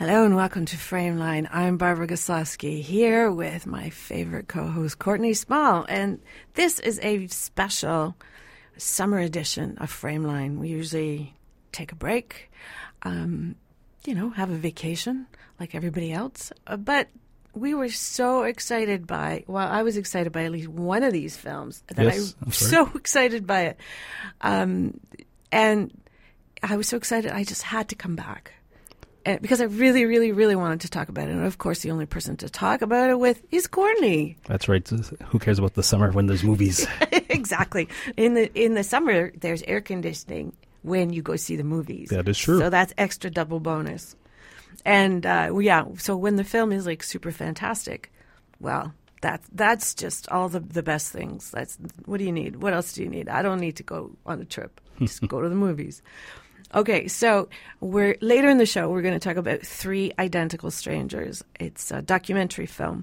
Hello and welcome to Frameline. I'm Barbara Goslowski here with my favorite co-host Courtney Small, and this is a special summer edition of Frameline. We usually take a break, um, you know, have a vacation like everybody else, uh, but we were so excited by well i was excited by at least one of these films that Yes, i was so excited by it. Um, and i was so excited i just had to come back Uh, because i really really really wanted to talk about it. And of course the only person to talk about it with is courtney. That's right. Who cares about the summer when there's movies? exactly. In the in the summer there's air conditioning when you go see the movies. That is true. so that's extra double bonus. And uh, yeah so when the film is like super fantastic well that that's just all the the best things. That's what do you need? What else do you need? I don't need to go on a trip. Just go to the movies Okay, so we're later in the show. We're going to talk about Three Identical Strangers. It's a documentary film,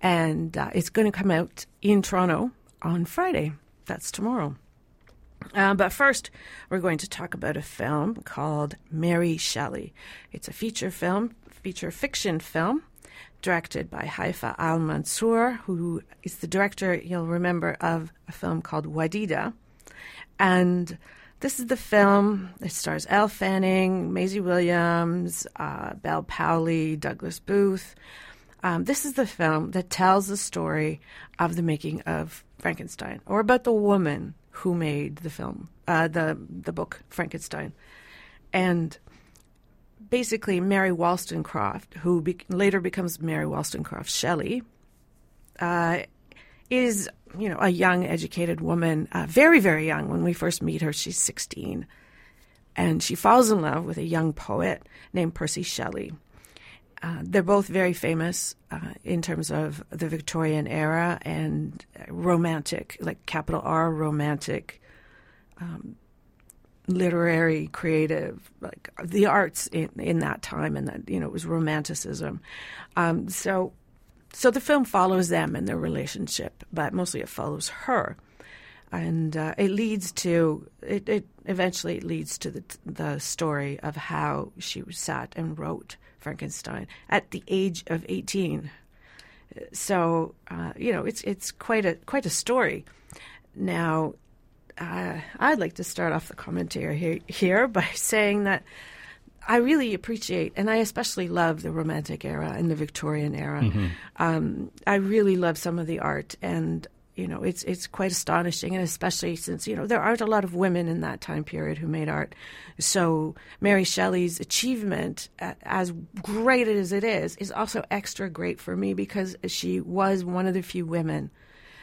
and uh, it's going to come out in Toronto on Friday. That's tomorrow. Uh, but first, we're going to talk about a film called Mary Shelley. It's a feature film, feature fiction film, directed by Haifa Al Mansour, who is the director, you'll remember, of a film called Wadjda. And this is the film. It stars Elle Fanning, Maisie Williams, uh, Bel Powley, Douglas Booth. Um, this is the film that tells the story of the making of Frankenstein, or about the woman who made the film, uh, the the book Frankenstein, and basically Mary Wollstonecraft, who be- later becomes Mary Wollstonecraft Shelley, uh, is you know a young educated woman, uh, very very young. When we first meet her, she's sixteen, and she falls in love with a young poet named Percy Shelley. Uh, they're both very famous uh, in terms of the Victorian era and romantic, like capital R romantic, um, literary, creative, like the arts in, in that time, and that you know it was romanticism. Um, so, so the film follows them and their relationship, but mostly it follows her, and uh, it leads to it, it. Eventually, leads to the the story of how she sat and wrote Frankenstein at the age of eighteen. So uh, you know, it's it's quite a quite a story. Now, uh, I'd like to start off the commentary here, here by saying that I really appreciate, and I especially love the Romantic era and the Victorian era. Um, I really love some of the art, and you know, it's it's quite astonishing, and especially since you know there aren't a lot of women in that time period who made art. So Mary Shelley's achievement, as great as it is, is also extra great for me because she was one of the few women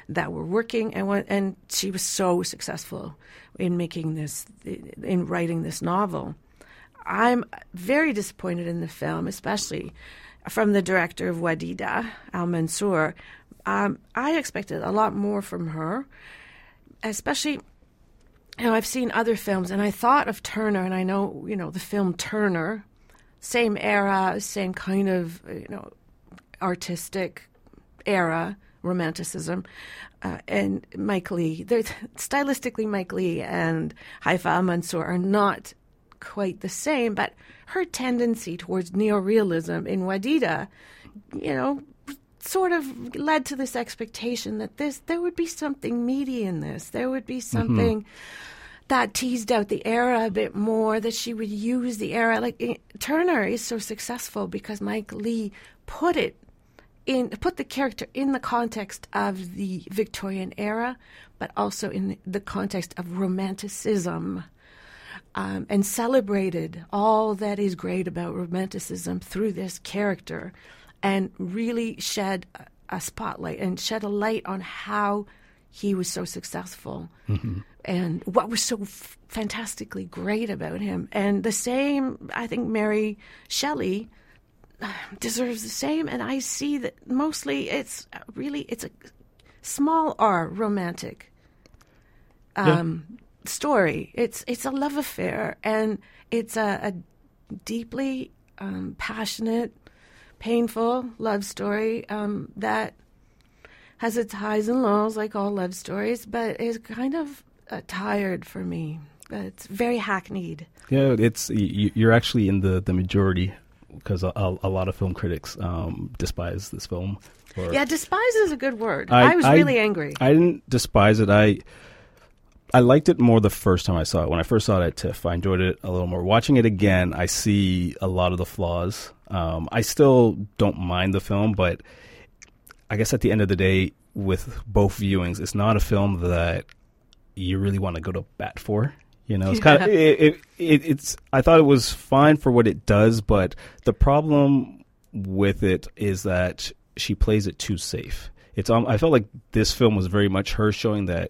that were working and went, and she was so successful in making this in writing this novel. I'm very disappointed in the film, especially from the director of Wadjda, Al Mansour. Um, I expected a lot more from her, especially. You know, I've seen other films, and I thought of Turner, and I know, you know, the film Turner, same era, same kind of, you know, artistic era, romanticism, uh, and Mike Leigh. They're, stylistically, Mike Leigh and Haifa Mansour are not quite the same, but her tendency towards neorealism in Wadjda, you know, sort of led to this expectation that this there would be something meaty in this. There would be something that teased out the era a bit more. That she would use the era. Like eh, Turner is so successful because Mike Leigh put it in put the character in the context of the Victorian era, but also in the context of romanticism um, and celebrated all that is great about romanticism through this character and really shed a- spotlight and shed a light on how he was so successful and what was so f- fantastically great about him. And the same, I think Mary Shelley uh, deserves the same. And I see that mostly it's really, it's a small R romantic um, story. It's it's a love affair, and it's a, a deeply um, passionate, painful love story um, that has its highs and lows, like all love stories, but is kind of uh, tired for me. It's very hackneyed. Yeah, it's you're actually in the, the majority because a, a, a lot of film critics um, despise this film. Or, Yeah, despise is a good word. I- I, was I- really angry. I didn't despise it. I I liked it more the first time I saw it. When I first saw it at TIFF, I enjoyed it a little more. Watching it again, I see a lot of the flaws. Um, I still don't mind the film, but I guess at the end of the day, with both viewings, it's not a film that you really want to go to bat for. You know, it's kind of it, it, it. It's. I thought it was fine for what it does, but the problem with it is that she plays it too safe. It's. Um, I felt like this film was very much her showing that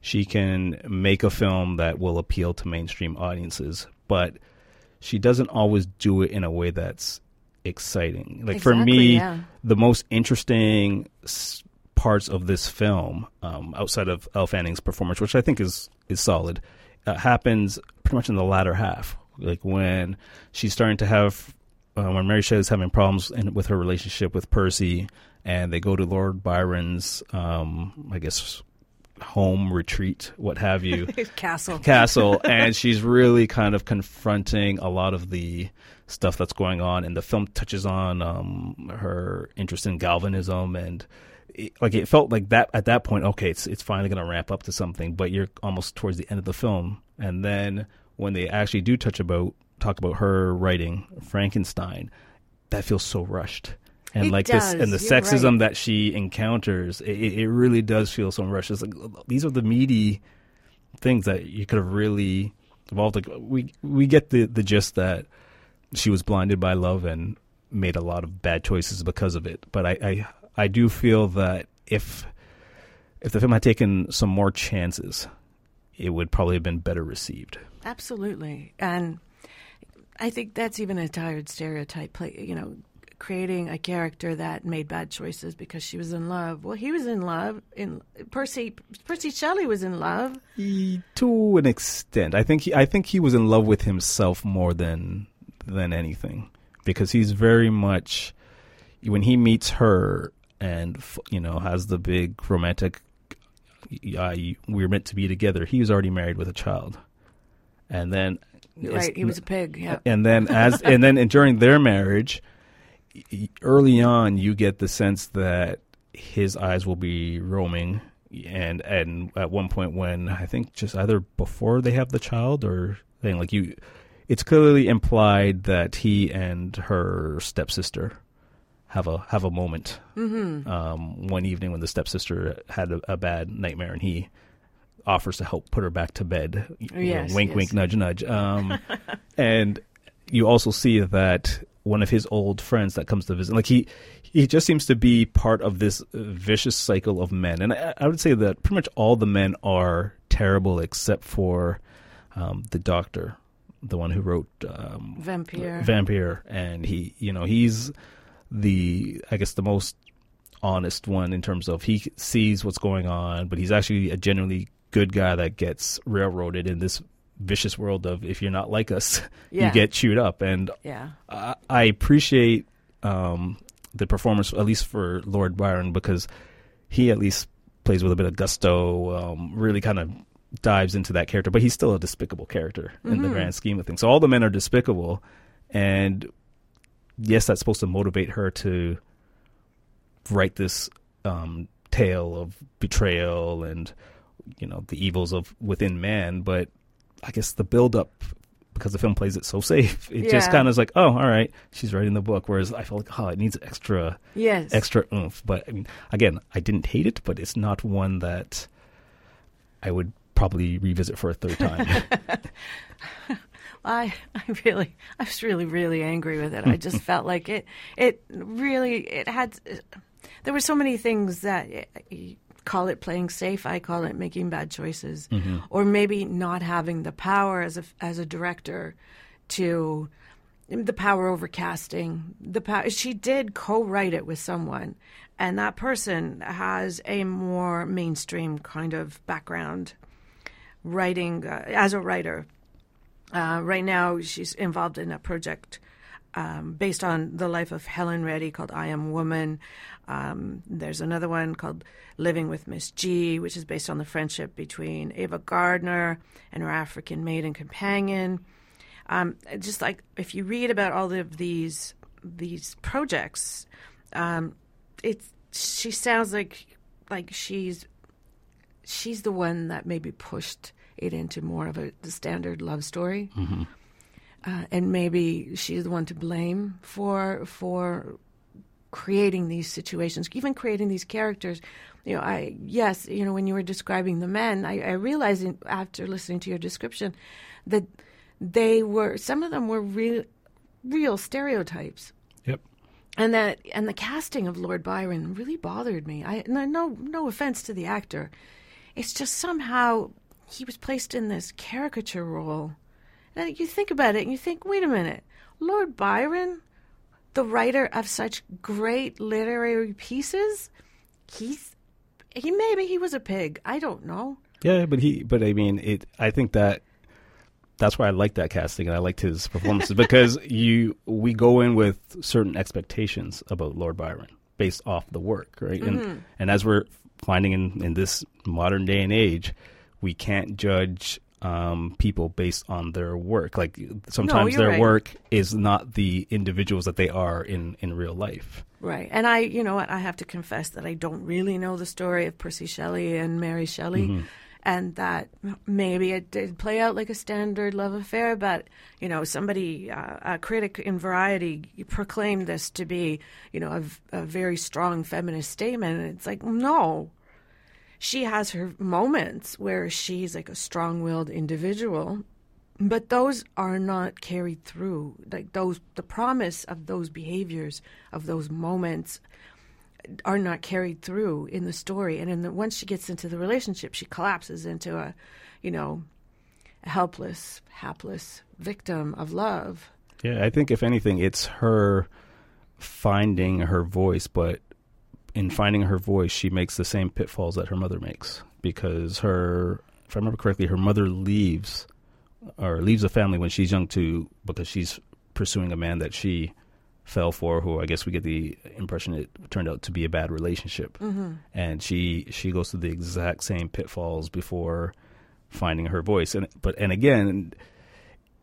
she can make a film that will appeal to mainstream audiences, but she doesn't always do it in a way that's exciting. Like for me, yeah. the most interesting parts of this film, um, outside of Elle Fanning's performance, which I think is is solid, uh, happens pretty much in the latter half. Like when she's starting to have, uh, when Mary Shelley is having problems in, with her relationship with Percy, and they go to Lord Byron's, um, I guess, home retreat, what have you. Castle. castle. And she's really kind of confronting a lot of the stuff that's going on. And the film touches on um, her interest in galvanism. And it, like it felt like that at that point okay it's it's finally going to ramp up to something. But you're almost towards the end of the film. And then when they actually do touch about talk about her writing Frankenstein that feels so rushed and It like this and the sexism right. that she encounters it, it it really does feel so rushed it's like these are the meaty things that you could have really evolved. Like we we get the the gist that she was blinded by love and made a lot of bad choices because of it. But I I, I do feel that if if the film had taken some more chances, it would probably have been better received. Absolutely. And I think that's even a tired stereotype. Play, you know, creating a character that made bad choices because she was in love. Well, he was in love. In Percy, Percy Shelley was in love. He, to an extent, I think he, I think he was in love with himself more than than anything because he's very much when he meets her and you know has the big romantic uh, we're meant to be together. He was already married with a child, and then Right, he was a pig. Yeah. and then as and then and during their marriage early on you get the sense that his eyes will be roaming and and at one point when i think just either before they have the child or thing like you it's clearly implied that he and her stepsister have a have a moment Mm-hmm. um, one evening when the stepsister had a, a bad nightmare and he offers to help put her back to bed. You know, Yes, wink, yes. wink, nudge, nudge. Um, and you also see that one of his old friends that comes to visit, like he, he just seems to be part of this vicious cycle of men. And I, I would say that pretty much all the men are terrible except for um, the doctor, the one who wrote um, Vampire. Vampire, and he, you know, he's the, I guess, the most honest one in terms of he sees what's going on, but he's actually a genuinely good guy that gets railroaded in this vicious world of if you're not like us, Yeah. you get chewed up. And yeah. I, I appreciate um, the performance, at least for Lord Byron, because he at least plays with a bit of gusto, um, really kind of dives into that character, but he's still a despicable character in the Mhm. grand scheme of things. So all the men are despicable, and yes, that's supposed to motivate her to write this um, tale of betrayal and you know the evils of within man. But I guess the build up because the film plays it so safe, it just kind of is like, oh, all right, she's writing the book. Whereas I felt like, oh, it needs extra Yes. extra oomph. But I mean, again, I didn't hate it, but it's not one that I would probably revisit for a third time. I I really I was really really angry with it. I just felt like it it really it had there were so many things that you call it playing safe. I call it making bad choices, or maybe not having the power as a as a director to the power over casting. The power she did co-write it with someone, and that person has a more mainstream kind of background writing uh, as a writer. Uh, right now, she's involved in a project um, based on the life of Helen Reddy called I Am Woman. Um, there's another one called Living with Miss G, which is based on the friendship between Ava Gardner and her African maiden companion. Um, just like if you read about all of these these projects, um, it's she sounds like like she's she's the one that maybe pushed it into more of a the standard love story, Mm-hmm. uh, and maybe she's the one to blame for for creating these situations, even creating these characters. You know, I yes, you know, when you were describing the men, I, I realized in, after listening to your description that they were some of them were real real stereotypes Yep. and that and the casting of Lord Byron really bothered me. I no no, no offense to the actor, it's just somehow he was placed in this caricature role. And you think about it, and you think, wait a minute, Lord Byron, the writer of such great literary pieces, he's he maybe he was a pig. I don't know. Yeah, but he, but I mean, it. I think that that's why I like that casting and I liked his performances because you we go in with certain expectations about Lord Byron based off the work, right? Mm-hmm. And and as we're finding in in this modern day and age, we can't judge um, people based on their work. Like sometimes you're their right. work is not the individuals that they are in in real life. Right. And I, you know what, I have to confess that I don't really know the story of Percy Shelley and Mary Shelley. And that maybe it did play out like a standard love affair, but you know, somebody, uh, a critic in Variety, proclaimed this to be, you know, a very strong feminist statement, and it's like, no, she has her moments where she's like a strong-willed individual, but those are not carried through. Like those, the promise of those behaviors, of those moments, are not carried through in the story. And in the, once she gets into the relationship, she collapses into a, you know, a helpless, hapless victim of love. Yeah, I think if anything, it's her finding her voice, but in finding her voice, she makes the same pitfalls that her mother makes because her, if I remember correctly, her mother leaves or leaves the family when she's young too because she's pursuing a man that she fell for who I guess we get the impression it turned out to be a bad relationship Mm-hmm. and she she goes through the exact same pitfalls before finding her voice and but and again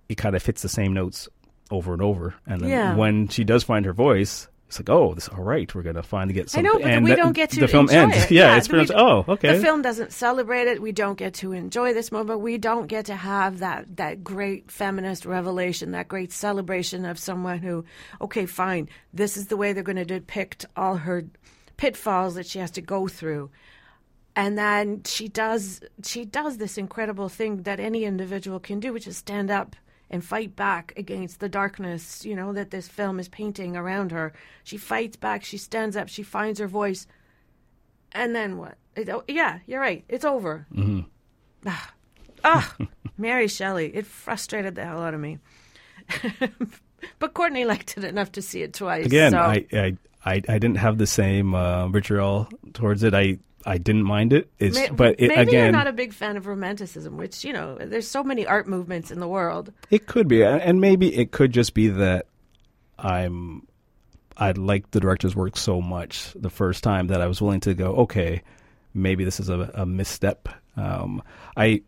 it kind of hits the same notes over and over and then Yeah. when she does find her voice it's like oh this all right we're gonna finally get I something know, but and we that- don't get to the film enjoy ends it. yeah, Yeah, it's pretty much oh okay The film doesn't celebrate it. We don't get to enjoy this moment. We don't get to have that that great feminist revelation, that great celebration of someone who, okay, fine, this is the way they're going to depict all her pitfalls that she has to go through. And then she does she does this incredible thing that any individual can do, which is stand up and fight back against the darkness, you know, that this film is painting around her. She fights back, she stands up, she finds her voice. And then what? It, oh, yeah, you're right. It's over. hmm Ah, ah, Mary Shelley. It frustrated the hell out of me. but Courtney liked it enough to see it twice. again so. I, I i i didn't have the same uh vitriol towards it i i didn't mind it it's May- but it, maybe you're not a big fan of romanticism, which you know, there's so many art movements in the world. It could be, and maybe it could just be that I'm I liked the director's work so much the first time that I was willing to go, okay, maybe this is a, a misstep. Um, I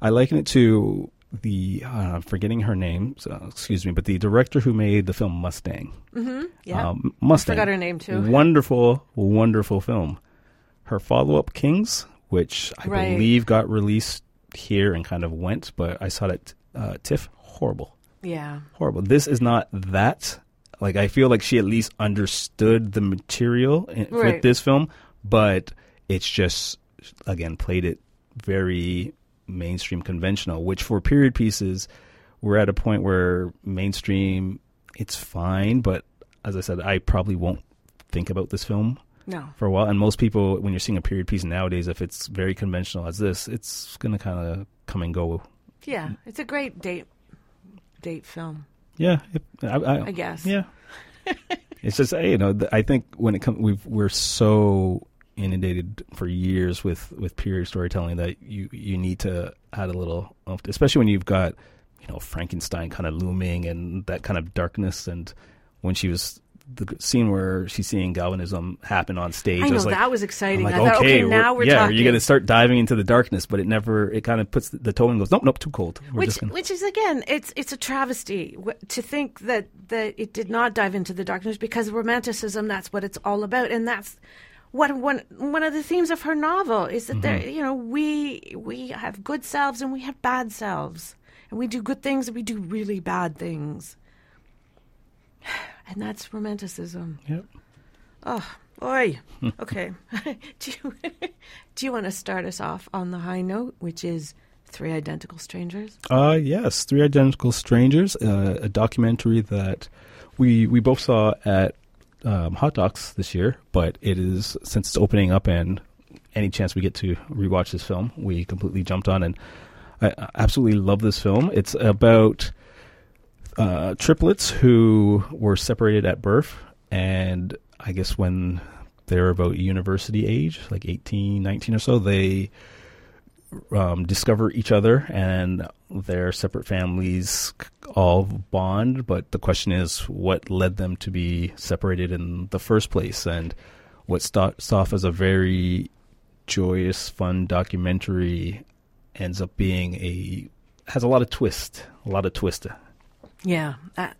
I liken it to the uh, forgetting her name, so, excuse me, but the director who made the film Mustang. Mm-hmm. Yeah. Um, Mustang. Forgot her name too. Wonderful, wonderful film. Her follow up, Kings, which I Right. believe got released here and kind of went, but I saw it uh, TIFF. Horrible, Yeah. horrible. This is not that. Like I feel like she at least understood the material in, Right. with this film, but it's just again played it very mainstream conventional. Which for period pieces, we're at a point where mainstream it's fine, but as I said, I probably won't think about this film No. for a while. And most people, when you're seeing a period piece nowadays, if it's very conventional as this, it's going to kind of come and go. Yeah. It's a great date date film, Yeah, it, I, I, I guess. yeah. it's just you know I think when it comes we've we're so inundated for years with with period storytelling that you you need to add a little, especially when you've got you know Frankenstein kind of looming and that kind of darkness and when she was the scene where she's seeing galvanism happen on stage. I know was like, that was exciting. Like, I thought, okay, we're- now we're yeah, talking. you're going to start diving into the darkness, but it never. It kind of puts the, tone and goes, nope, nope, too cold. We're which, gonna, which is again, it's it's a travesty to think that that it did not dive into the darkness because romanticism. That's what it's all about, and that's what one one of the themes of her novel is that there, mm-hmm. you know, we we have good selves and we have bad selves, and we do good things and we do really bad things, and that's romanticism. Yep. Oh, oi. Okay. do you do you want to start us off on the high note, which is three identical strangers? Uh, yes, Three Identical Strangers, uh, a documentary that we we both saw at um, Hot Docs this year, but it is since it's opening up and any chance we get to rewatch this film, we completely jumped on and I I absolutely love this film. It's about uh, triplets who were separated at birth, and I guess when they're about university age, like 18, 19 or so, they um, discover each other and their separate families all bond. But the question is, what led them to be separated in the first place? And what starts off as a very joyous, fun documentary ends up being a has a lot of twist, a lot of twist. Yeah, uh,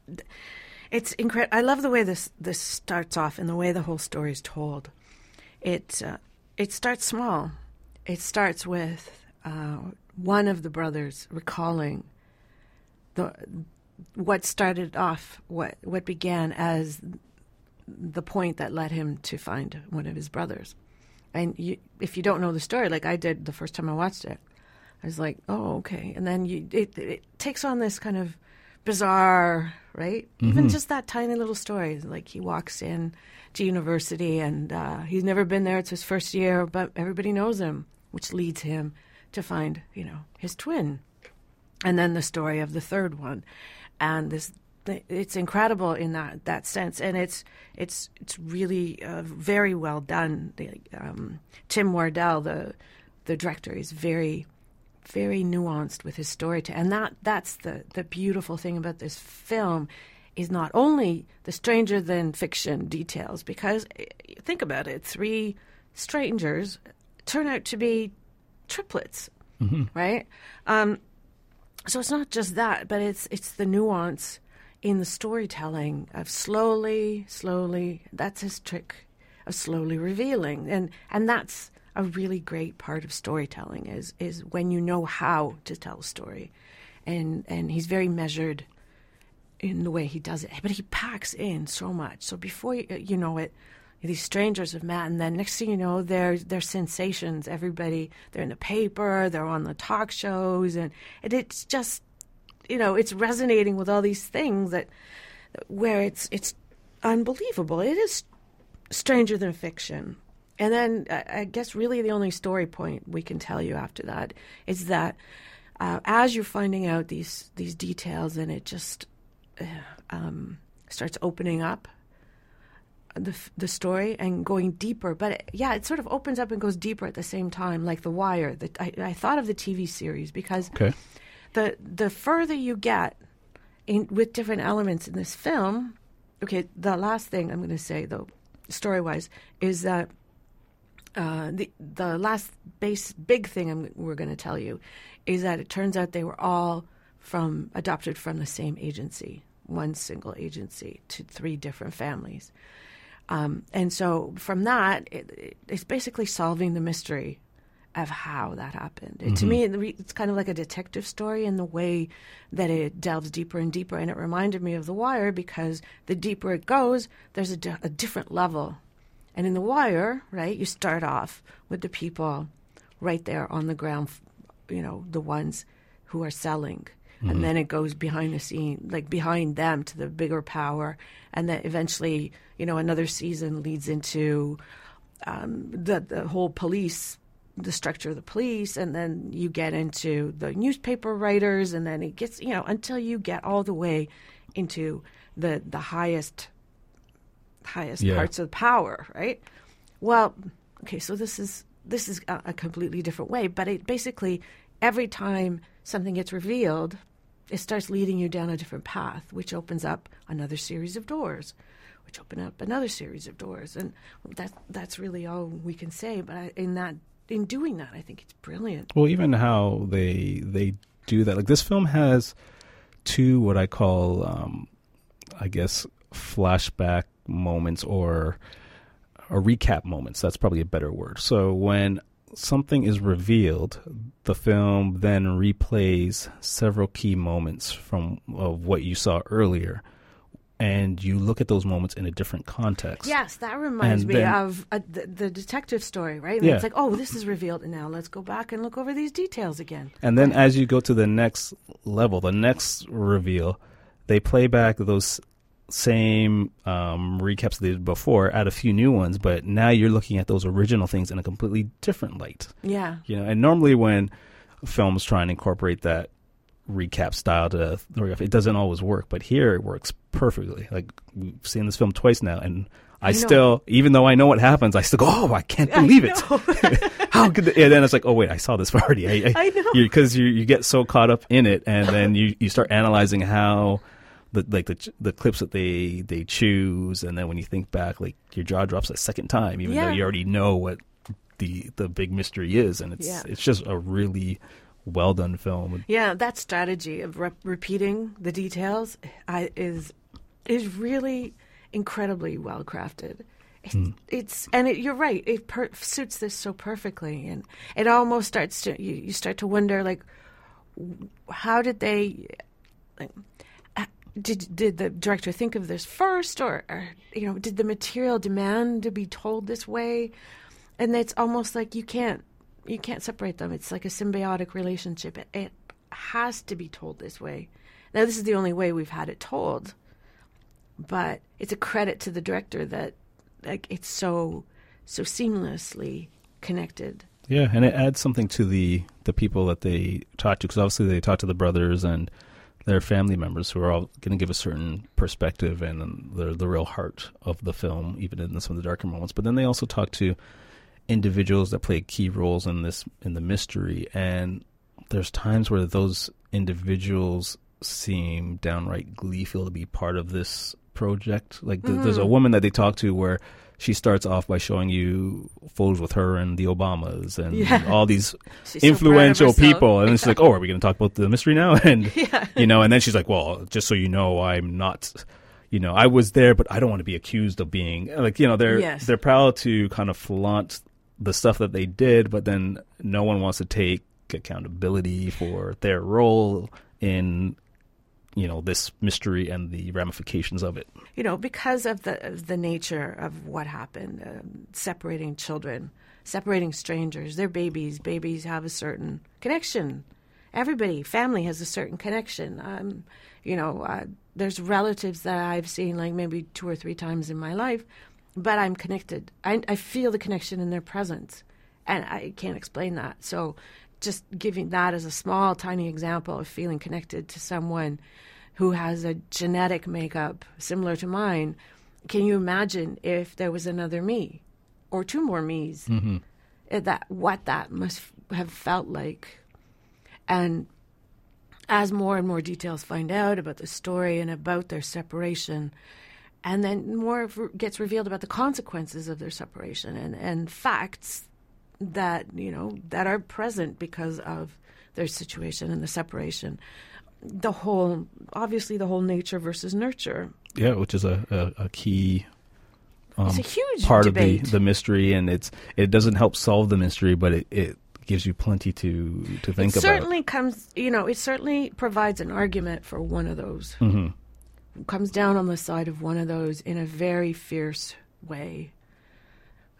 it's incredible. I love the way this this starts off and the way the whole story is told. It uh, it starts small. It starts with uh, one of the brothers recalling the what started off what what began as the point that led him to find one of his brothers. And you, if you don't know the story, like I did the first time I watched it, I was like, "Oh, okay." And then you, it, it takes on this kind of bizarre, right? Even just that tiny little story. Like he walks in to university and uh, he's never been there. It's his first year, but everybody knows him, which leads him to find, you know, his twin. And then the story of the third one, and this. It's incredible in that, that sense, and it's it's it's really uh, very well done. The, um, Tim Wardle, the the director, is very very nuanced with his storytelling, and that that's the the beautiful thing about this film is not only the stranger than fiction details because eh, think about it three strangers turn out to be triplets right? Um, so it's not just that but it's it's the nuance in the storytelling of slowly slowly that's his trick of slowly revealing. And and that's a really great part of storytelling is is when you know how to tell a story. And and he's very measured in the way he does it but he packs in so much. So before you, you know it these strangers have met and then next thing you know they're they're sensations. Everybody they're in the paper they're on the talk shows and, and it's just you know it's resonating with all these things that where it's it's unbelievable. It is stranger than fiction and then I I guess really the only story point we can tell you after that is that uh, as you're finding out these these details and it just uh, um, starts opening up the the story and going deeper. But it, yeah, it sort of opens up and goes deeper at the same time, like The Wire. That I, I thought of the TV series because Okay. the the further you get in with different elements in this film. Okay, the last thing I'm going to say though, story wise, is that uh, the the last base big thing I'm, we're going to tell you is that it turns out they were all from adopted from the same agency, one single agency to three different families, um, and so from that it, it, it's basically solving the mystery of how that happened. And To me, it's kind of like a detective story in the way that it delves deeper and deeper, and it reminded me of The Wire because the deeper it goes, there's a, di- a different level and in The Wire, right, you start off with the people right there on the ground, you know, the ones who are selling. And then it goes behind the scene, like behind them to the bigger power. And then eventually, you know, another season leads into um, the, the whole police, the structure of the police. And then you get into the newspaper writers. And then it gets, you know, until you get all the way into the, the highest highest Yeah. parts of power, right? Well, okay, so this is this is a, a completely different way, but it basically every time something gets revealed, it starts leading you down a different path, which opens up another series of doors, which open up another series of doors. And that that's really all we can say. But I, in that, in doing that, I think it's brilliant. Well, even how they they do that, like this film has two what I call, um, I guess, flashback moments or or recap moments. That's probably a better word. So when something is revealed, the film then replays several key moments from of what you saw earlier, and you look at those moments in a different context. Yes, that reminds And me then- of uh, the, the detective story, right? Yeah. It's like, oh, this is revealed, and now let's go back and look over these details again. And then as you go to the next level, the next reveal, they play back those same um, recaps they did before, add a few new ones, but now you're looking at those original things in a completely different light. Yeah. You know, and normally when films try and incorporate that recap style to it doesn't always work, but here it works perfectly. Like we've seen this film twice now, and I, I still, even though I know what happens, I still go, "Oh, I can't believe it! How could?" The, and then it's like, "Oh wait, I saw this already." I, I know. because you you get so caught up in it, and then you you start analyzing how. The, like the the clips that they they choose, and then when you think back, like your jaw drops a second time, even though you already know what the the big mystery is, and it's Yeah. it's just a really well done film. Yeah, that strategy of rep- repeating the details I, is is really incredibly well crafted. It's, hmm. it's and it, you're right. It per- suits this so perfectly, and it almost starts to you, you start to wonder like, how did they? Like, did did the director think of this first, or, or you know, did the material demand to be told this way? And it's almost like you can't you can't separate them. It's like a symbiotic relationship. It, it has to be told this way. Now, this is the only way we've had it told, but it's a credit to the director that like it's so so seamlessly connected. Yeah, and it adds something to the the people that they talk to because obviously they talk to the brothers and their family members who are all going to give a certain perspective and the the real heart of the film, even in some of the darker moments. But then they also talk to individuals that play key roles in this in the mystery, and there's times where those individuals seem downright gleeful to be part of this project. Like th- there's a mm. woman that they talk to where she starts off by showing you photos with her and the Obamas and Yeah. all these She's so influential herself. people. And she's like, oh, are we going to talk about the mystery now? And Yeah. you know, and then she's like, well, just so you know, I'm not. You know, I was there, but I don't want to be accused of being like. You know, they're Yes. they're proud to kind of flaunt the stuff that they did, but then no one wants to take accountability for their role in you know this mystery and the ramifications of it. you know, because of the the nature of what happened, um, separating children, separating strangers, they're babies. Babies have a certain connection. Everybody, family has a certain connection. Um, you know, uh, there's relatives that I've seen like maybe two or three times in my life, but I'm connected. I, I feel the connection in their presence, and I can't explain that. So, just giving that as a small, tiny example of feeling connected to someone who has a genetic makeup similar to mine, can you imagine if there was another me or two more me's? Mm-hmm. That what that must have felt like, and as more and more details find out about the story and about their separation, and then more gets revealed about the consequences of their separation and, and facts that you know that are present because of their situation and the separation. The whole, obviously, the whole nature versus nurture. Yeah, which is a a, a key um, It's a huge part debate. of the the mystery, and it's it doesn't help solve the mystery, but it, it gives you plenty to to think it about. certainly comes, you know, it certainly provides an argument for one of those. hmm Comes down on the side of one of those in a very fierce way.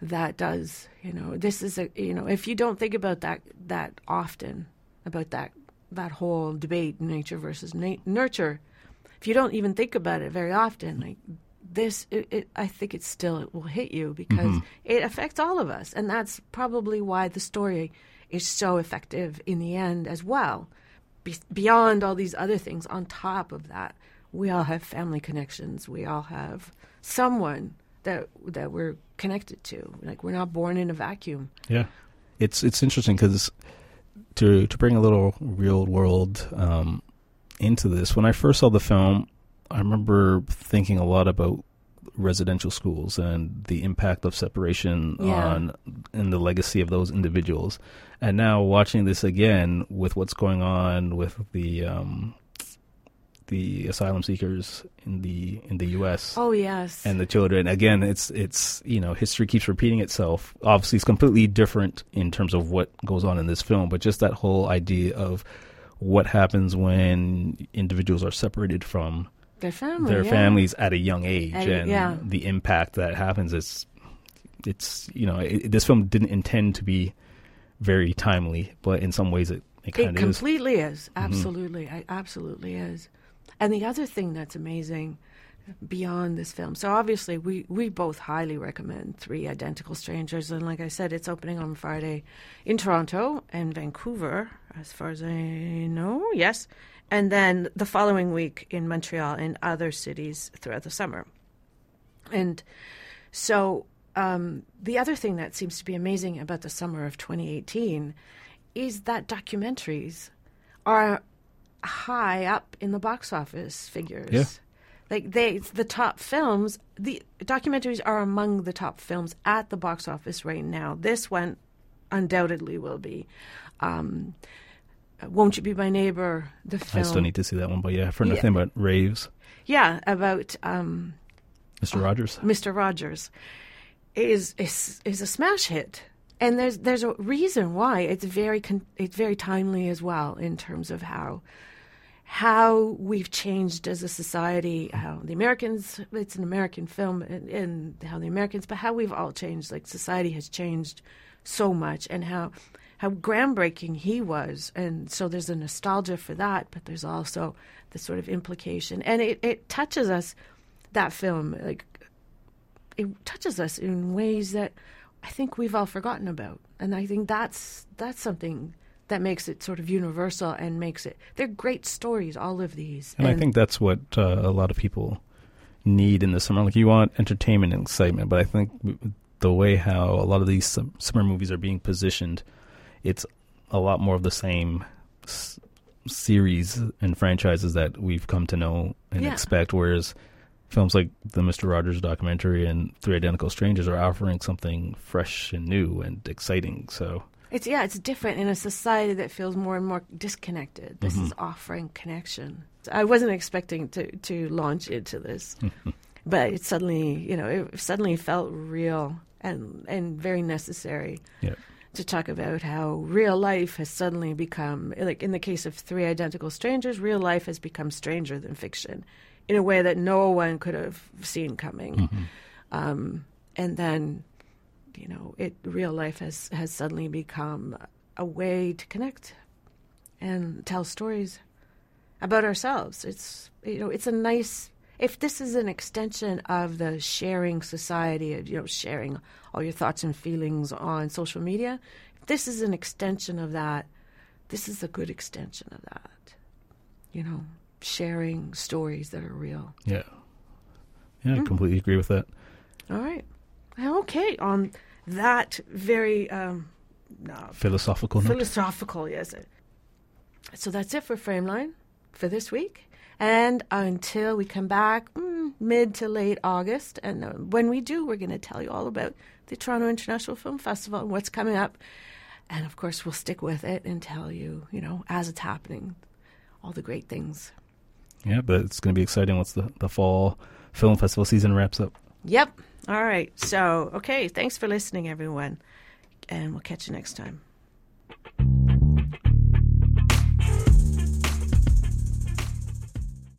That does, you know, this is a, you know, if you don't think about that that often, about that that whole debate, nature versus na- nurture, if you don't even think about it very often, like this, it, it, I think it still it will hit you because mm-hmm. it affects all of us, and that's probably why the story is so effective in the end as well. Be- beyond all these other things, on top of that, we all have family connections. We all have someone that that we're connected to. Like we're not born in a vacuum. Yeah, it's it's interesting because to to bring a little real world um, into this. When I first saw the film, I remember thinking a lot about residential schools and the impact of separation Yeah. on and the legacy of those individuals. And now watching this again with what's going on with the um, the asylum seekers in the in the U.S. Oh yes. and the children. Again, it's it's you know history keeps repeating itself. Obviously, it's completely different in terms of what goes on in this film, but just that whole idea of what happens when individuals are separated from their family. their yeah. families at a young age At- and yeah. the impact that happens is it's you know it, this film didn't intend to be very timely but in some ways it, it It kind of is Mm-hmm. completely is. Absolutely. It absolutely is. And the other thing that's amazing beyond this film. So obviously we we both highly recommend Three Identical Strangers and like I said it's opening on Friday in Toronto and Vancouver as far as I know. Yes. And then the following week in Montreal and other cities throughout the summer. And so um, the other thing that seems to be amazing about the summer of 2018 is that documentaries are high up in the box office figures. Yeah. Like they, the top films, the documentaries are among the top films at the box office right now. This one undoubtedly will be. Um, Won't You Be My Neighbor? The film. I still need to see that one but yeah for Yeah. nothing but raves yeah, about um, Mr. Rogers Mr. Rogers is is is a smash hit, and there's there's a reason why it's very con- it's very timely as well in terms of how how we've changed as a society, how the Americans it's an American film, and, and how the Americans, but how we've all changed. Like society has changed so much, and how how groundbreaking he was, and so there's a nostalgia for that, but there's also the sort of implication, and it it touches us that film like it touches us in ways that I think we've all forgotten about, and I think that's that's something that makes it sort of universal and makes it. They're great stories, all of these, And, I think that's what uh, a lot of people need in the summer. Like you want entertainment and excitement, but I think the way how a lot of these summer movies are being positioned, it's a lot more of the same s- series and franchises that we've come to know and Yeah. expect. Whereas films like the Mister Rogers documentary and Three Identical Strangers are offering something fresh and new and exciting. So it's yeah, it's different in a society that feels more and more disconnected. This is offering connection. I wasn't expecting to to launch into this, but it suddenly you know it suddenly felt real and and very necessary. yeah, to talk about how real life has suddenly become like in the case of three identical strangers real life has become stranger than fiction in a way that no one could have seen coming um, and then you know it real life has has suddenly become a way to connect and tell stories about ourselves. It's you know it's a nice if this is an extension of the sharing society of you know sharing all your thoughts and feelings on social media if this is an extension of that. This is a good extension of that you know sharing stories that are real. Yeah, yeah. I mm-hmm. completely agree with that. all right okay on that very um no, Philosophical note. philosophical yes. So that's it for frameline for this week. And until we come back mm, mid to late august and uh, when we do we're going to tell you all about the toronto international film festival and what's coming up. And of course we'll stick with it and tell you you know as it's happening all the great things. Yeah, but it's going to be exciting once the, the fall film festival season wraps up. yep all right. So, okay. Thanks for listening, everyone. And we'll catch you next time.